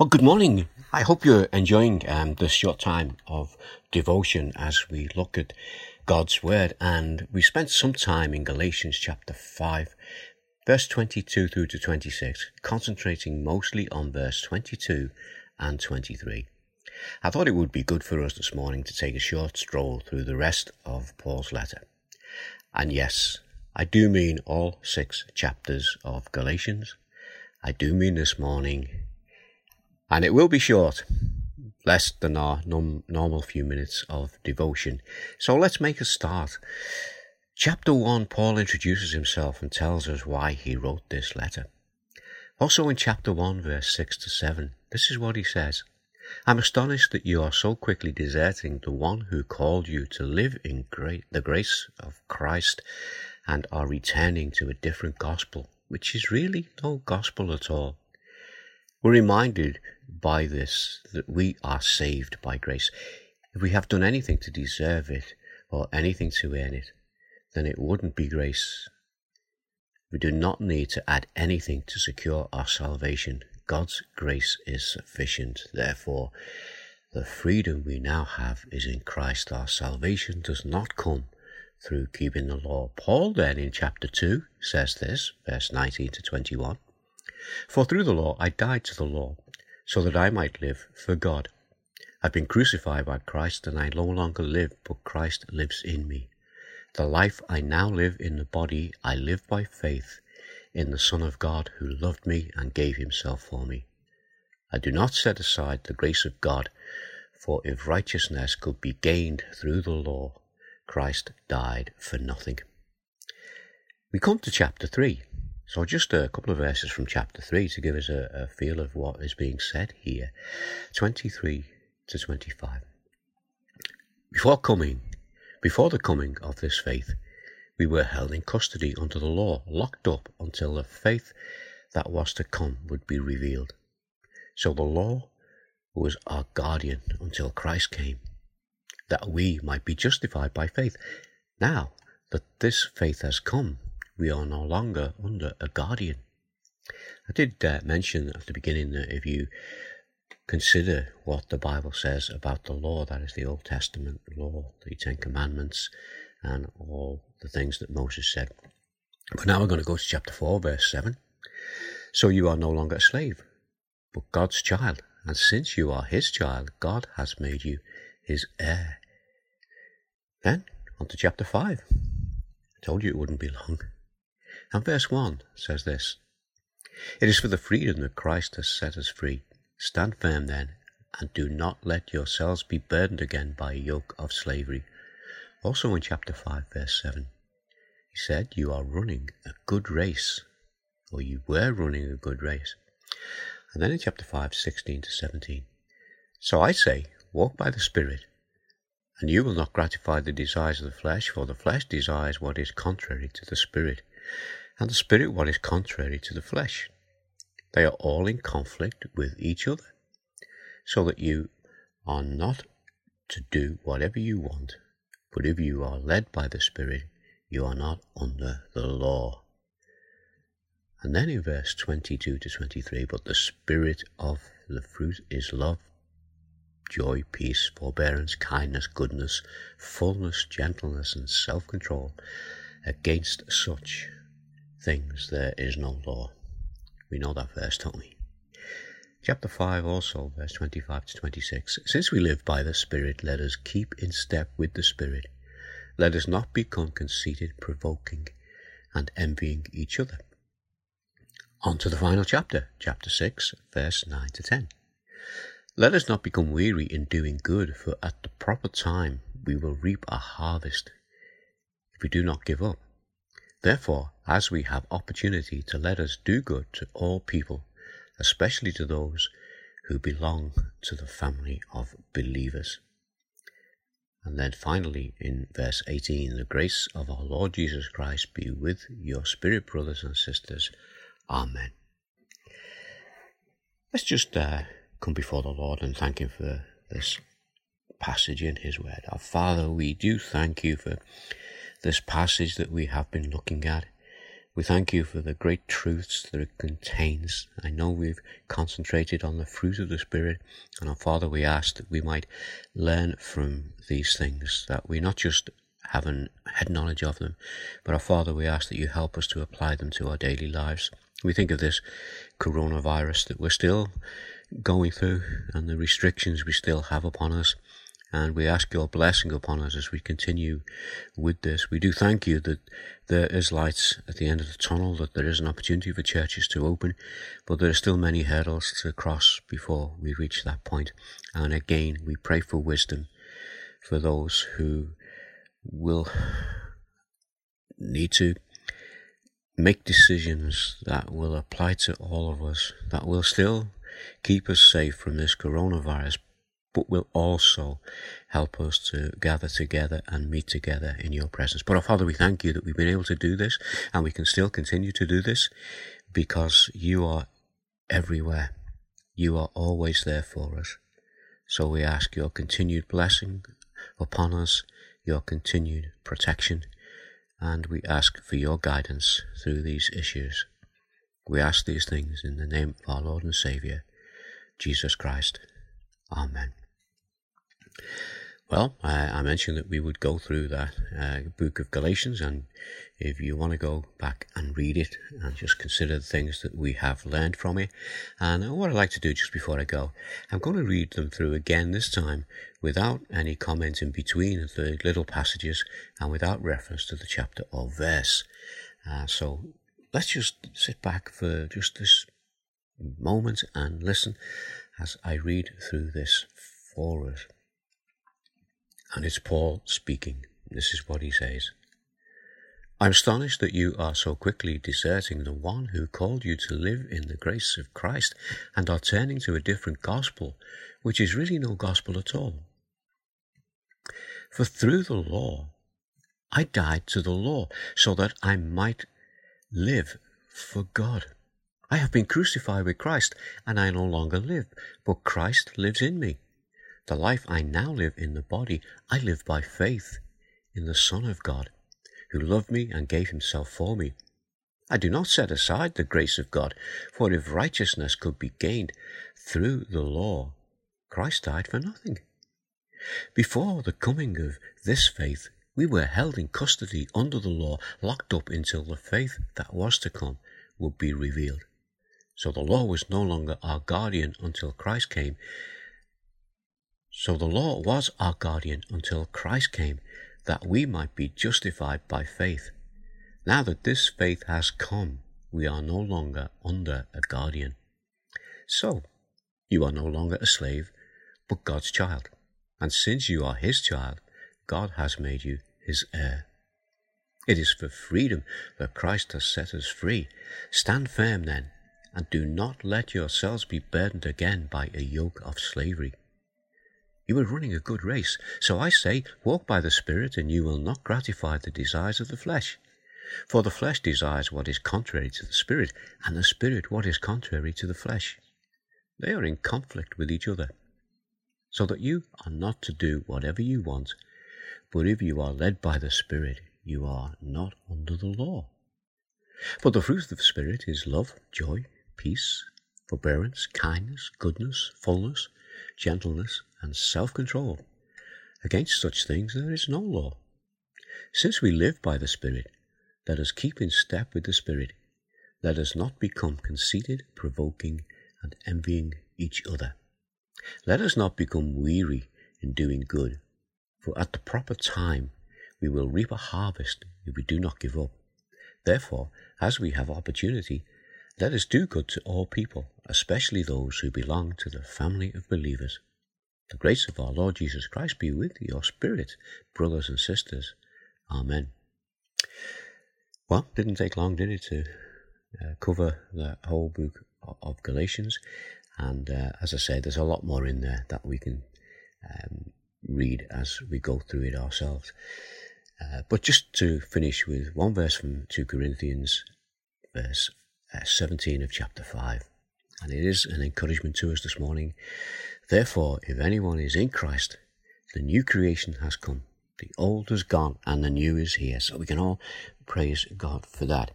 Well, good morning. I hope you're enjoying um, this short time of devotion as we look at God's Word. And we spent some time in Galatians chapter 5, verse 22 through to 26, concentrating mostly on verse 22 and 23. I thought it would be good for us this morning to take a short stroll through the rest of Paul's letter. And yes, I do mean all six chapters of Galatians. I do mean this morning, and it will be short, less than our num- normal few minutes of devotion. So let's make a start. Chapter 1, Paul introduces himself and tells us why he wrote this letter. Also in chapter 1, verse 6 to 7, this is what he says. I'm astonished that you are so quickly deserting the one who called you to live in great, the grace of Christ and are returning to a different gospel, which is really no gospel at all. We're reminded by this that we are saved by grace. If we have done anything to deserve it or anything to earn it, then it wouldn't be grace. We do not need to add anything to secure our salvation. God's grace is sufficient. Therefore, the freedom we now have is in Christ. Our salvation does not come through keeping the law. Paul then in chapter 2 says this, verse 19 to 21. For through the law I died to the law, so that I might live for God. I've been crucified by Christ, and I no longer live, but Christ lives in me. The life I now live in the body, I live by faith in the Son of God who loved me and gave himself for me. I do not set aside the grace of God, for if righteousness could be gained through the law, Christ died for nothing. We come to chapter 3. So just a couple of verses from chapter 3 to give us a, a feel of what is being said here. 23 to 25. Before coming, before the coming of this faith, we were held in custody under the law, locked up until the faith that was to come would be revealed. So the law was our guardian until Christ came that we might be justified by faith. Now that this faith has come, we are no longer under a guardian. I did uh, mention at the beginning that if you consider what the Bible says about the law, that is the Old Testament law, the Ten Commandments, and all the things that Moses said. But now we're going to go to chapter 4, verse 7. So you are no longer a slave, but God's child. And since you are his child, God has made you his heir. Then, on to chapter 5. I told you it wouldn't be long. And verse 1 says this It is for the freedom that Christ has set us free. Stand firm then, and do not let yourselves be burdened again by a yoke of slavery. Also in chapter 5, verse 7, he said, You are running a good race, or you were running a good race. And then in chapter 5, 16 to 17, So I say, walk by the Spirit, and you will not gratify the desires of the flesh, for the flesh desires what is contrary to the Spirit, and the Spirit what is contrary to the flesh. They are all in conflict with each other, so that you are not to do whatever you want, but if you are led by the Spirit, you are not under the law. And then in verse 22 to 23, but the Spirit of the fruit is love, joy, peace, forbearance, kindness, goodness, fullness, gentleness, and self control. Against such things there is no law. We know that verse, don't we? Chapter 5 also, verse 25 to 26. Since we live by the Spirit, let us keep in step with the Spirit. Let us not become conceited, provoking, and envying each other. On to the final chapter, chapter 6, verse 9 to 10. Let us not become weary in doing good, for at the proper time we will reap a harvest if we do not give up. Therefore, as we have opportunity to let us do good to all people, especially to those who belong to the family of believers. And then finally, in verse 18, the grace of our Lord Jesus Christ be with your spirit, brothers and sisters. Amen. Let's just uh, come before the Lord and thank Him for this passage in His Word. Our Father, we do thank you for this passage that we have been looking at. We thank you for the great truths that it contains. I know we've concentrated on the fruit of the Spirit, and our Father, we ask that we might learn from these things, that we not just have an head knowledge of them, but our Father, we ask that you help us to apply them to our daily lives. We think of this coronavirus that we're still going through and the restrictions we still have upon us. And we ask your blessing upon us as we continue with this. We do thank you that there is lights at the end of the tunnel, that there is an opportunity for churches to open, but there are still many hurdles to cross before we reach that point. And again, we pray for wisdom for those who will need to make decisions that will apply to all of us, that will still keep us safe from this coronavirus, but will also help us to gather together and meet together in your presence. But our Father, we thank you that we've been able to do this and we can still continue to do this because you are everywhere. You are always there for us. So we ask your continued blessing upon us, your continued protection, and we ask for your guidance through these issues. We ask these things in the name of our Lord and Saviour, Jesus Christ. Amen. Well, I mentioned that we would go through that uh, book of Galatians, and if you want to go back and read it and just consider the things that we have learned from it, and what I'd like to do just before I go, I'm going to read them through again this time without any comment in between the little passages and without reference to the chapter or verse. Uh, so let's just sit back for just this moment and listen as I read through this for us. And it's Paul speaking. This is what he says. I'm astonished that you are so quickly deserting the one who called you to live in the grace of Christ and are turning to a different gospel, which is really no gospel at all. For through the law, I died to the law so that I might live for God. I have been crucified with Christ, and I no longer live, but Christ lives in me. The life I now live in the body, I live by faith in the Son of God, who loved me and gave himself for me. I do not set aside the grace of God, for if righteousness could be gained through the law, Christ died for nothing. Before the coming of this faith, we were held in custody under the law, locked up until the faith that was to come would be revealed. So the law was no longer our guardian until Christ came, so the law was our guardian until Christ came, that we might be justified by faith. Now that this faith has come, we are no longer under a guardian. So, you are no longer a slave, but God's child. And since you are his child, God has made you his heir. It is for freedom that Christ has set us free. Stand firm then, and do not let yourselves be burdened again by a yoke of slavery. You are running a good race. So I say, walk by the Spirit, and you will not gratify the desires of the flesh. For the flesh desires what is contrary to the Spirit, and the Spirit what is contrary to the flesh. They are in conflict with each other. So that you are not to do whatever you want, but if you are led by the Spirit, you are not under the law. But the fruit of the Spirit is love, joy, peace, forbearance, kindness, goodness, fullness, gentleness, and self control. Against such things there is no law. Since we live by the Spirit, let us keep in step with the Spirit. Let us not become conceited, provoking, and envying each other. Let us not become weary in doing good, for at the proper time we will reap a harvest if we do not give up. Therefore, as we have opportunity, let us do good to all people, especially those who belong to the family of believers. The grace of our Lord Jesus Christ be with your spirit, brothers and sisters. Amen. Well, didn't take long, did it, to uh, cover the whole book of Galatians? And uh, as I said, there's a lot more in there that we can um, read as we go through it ourselves. Uh, but just to finish with one verse from 2 Corinthians, verse uh, 17 of chapter 5. And it is an encouragement to us this morning. Therefore, if anyone is in Christ, the new creation has come. The old is gone and the new is here. So we can all praise God for that.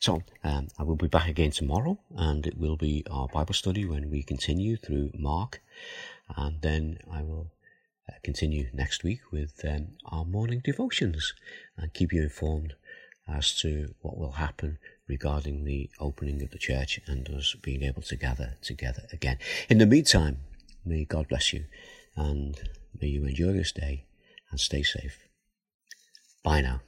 So um, I will be back again tomorrow, and it will be our Bible study when we continue through Mark, and then I will uh, continue next week with um, our morning devotions and keep you informed as to what will happen regarding the opening of the church and us being able to gather together again. In the meantime, may God bless you and may you enjoy this day and stay safe. Bye now.